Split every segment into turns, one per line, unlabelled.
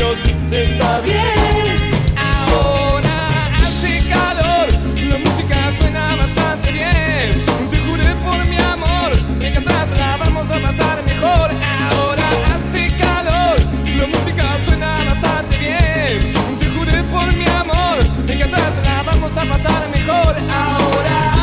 está bien. Ahora hace calor, la música suena bastante bien. Te juré por mi amor, que atrás la vamos a pasar mejor. Ahora hace calor, la música suena bastante bien. Te juré por mi amor, que atrás la vamos a pasar mejor. Ahora.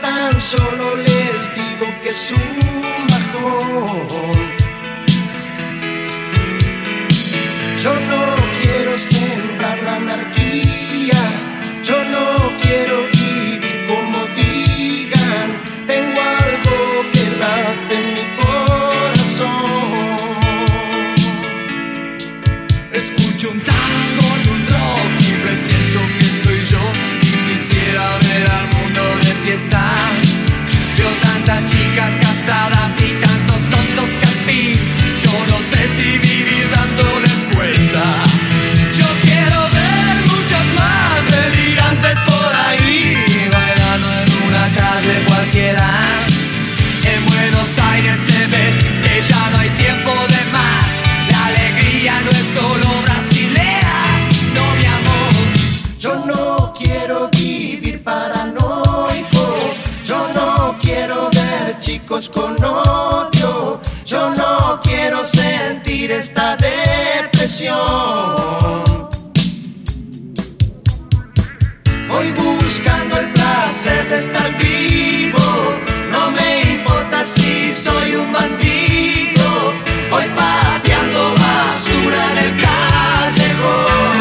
tan solo les digo que su chicos con odio. Yo no quiero sentir esta depresión. Voy buscando el placer de estar vivo. No me importa si soy un bandido. Voy pateando
basura en el
callejón.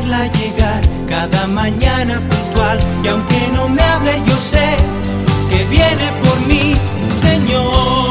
verla llegar cada mañana puntual. Y aunque no me hable, yo sé que viene por mí,
Señor.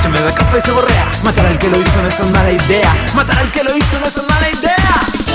Se me
da caspa y se borrea. Matar al que lo hizo no es tan mala idea. Matar al que lo hizo no es tan mala idea.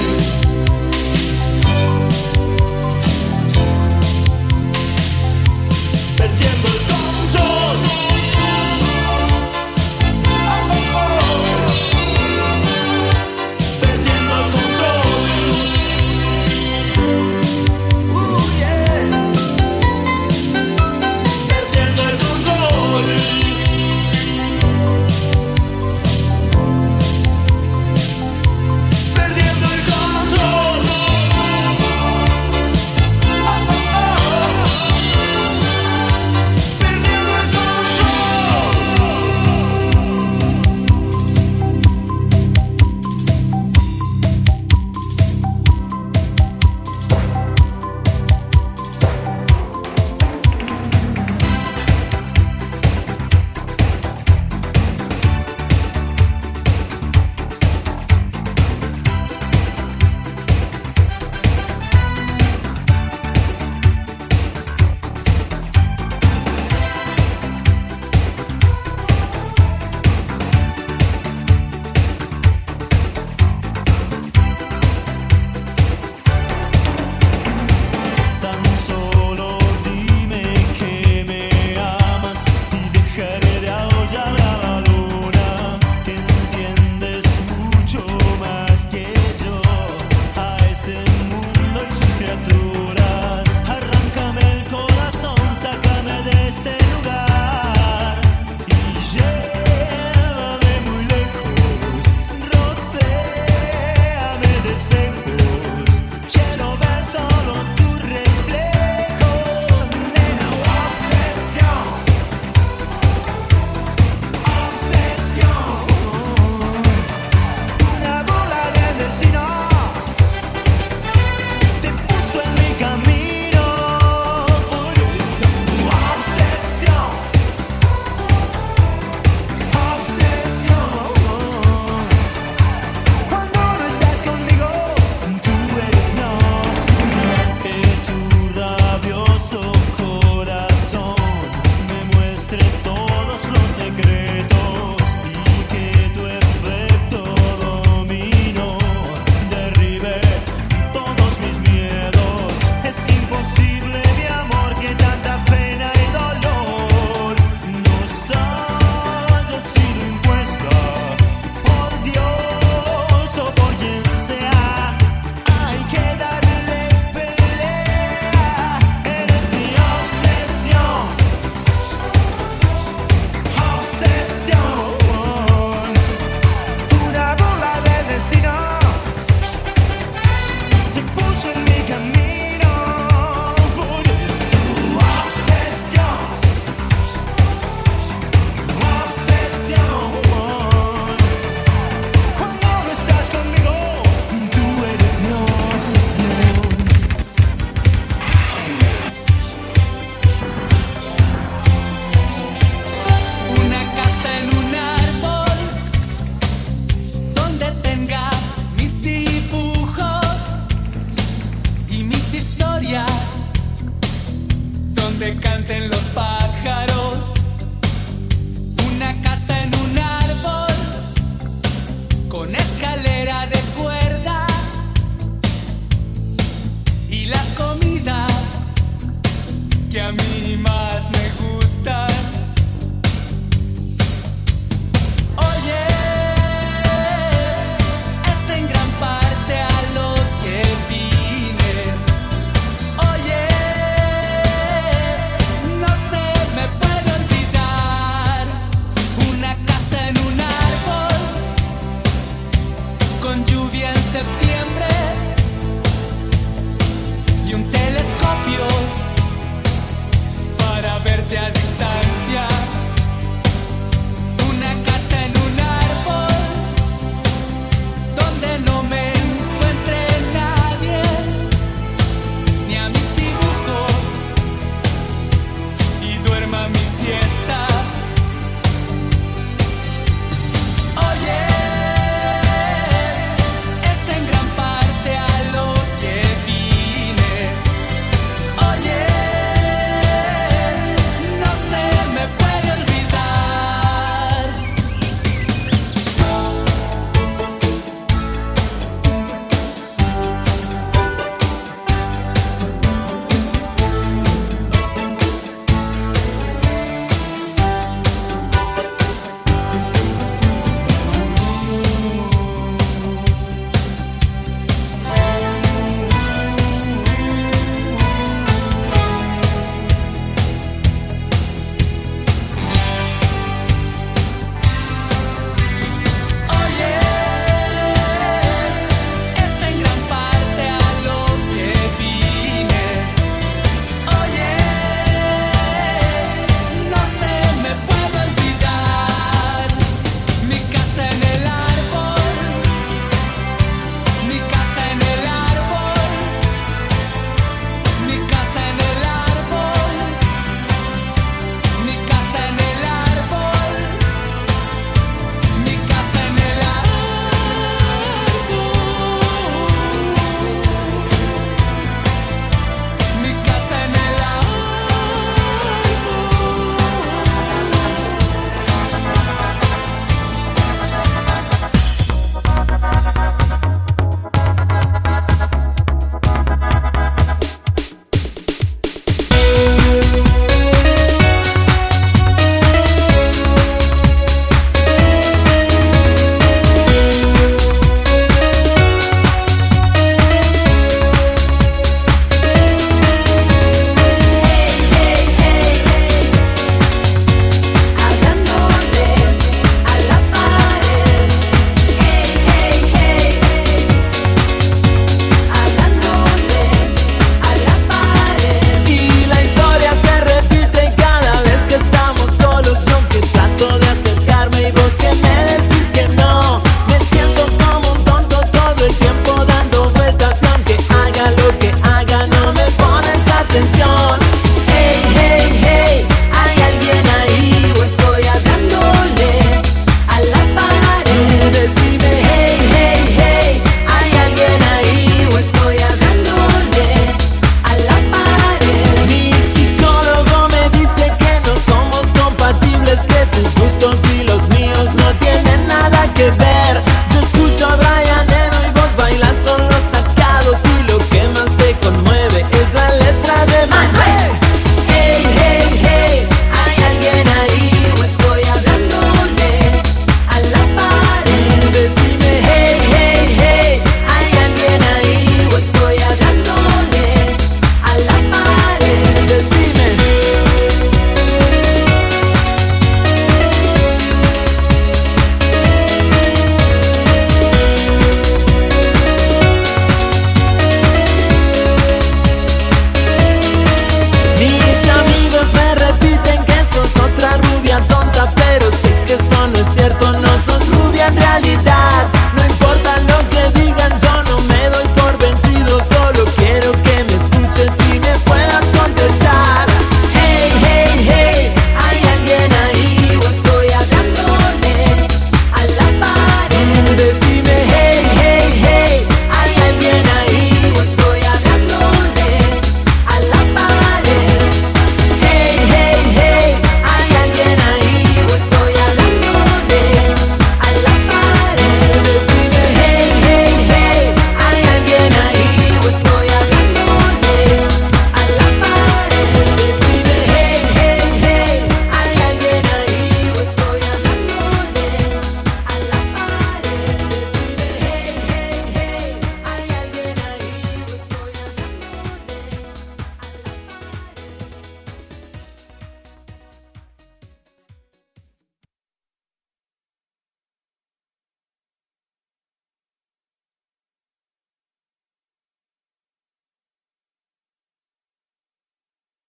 place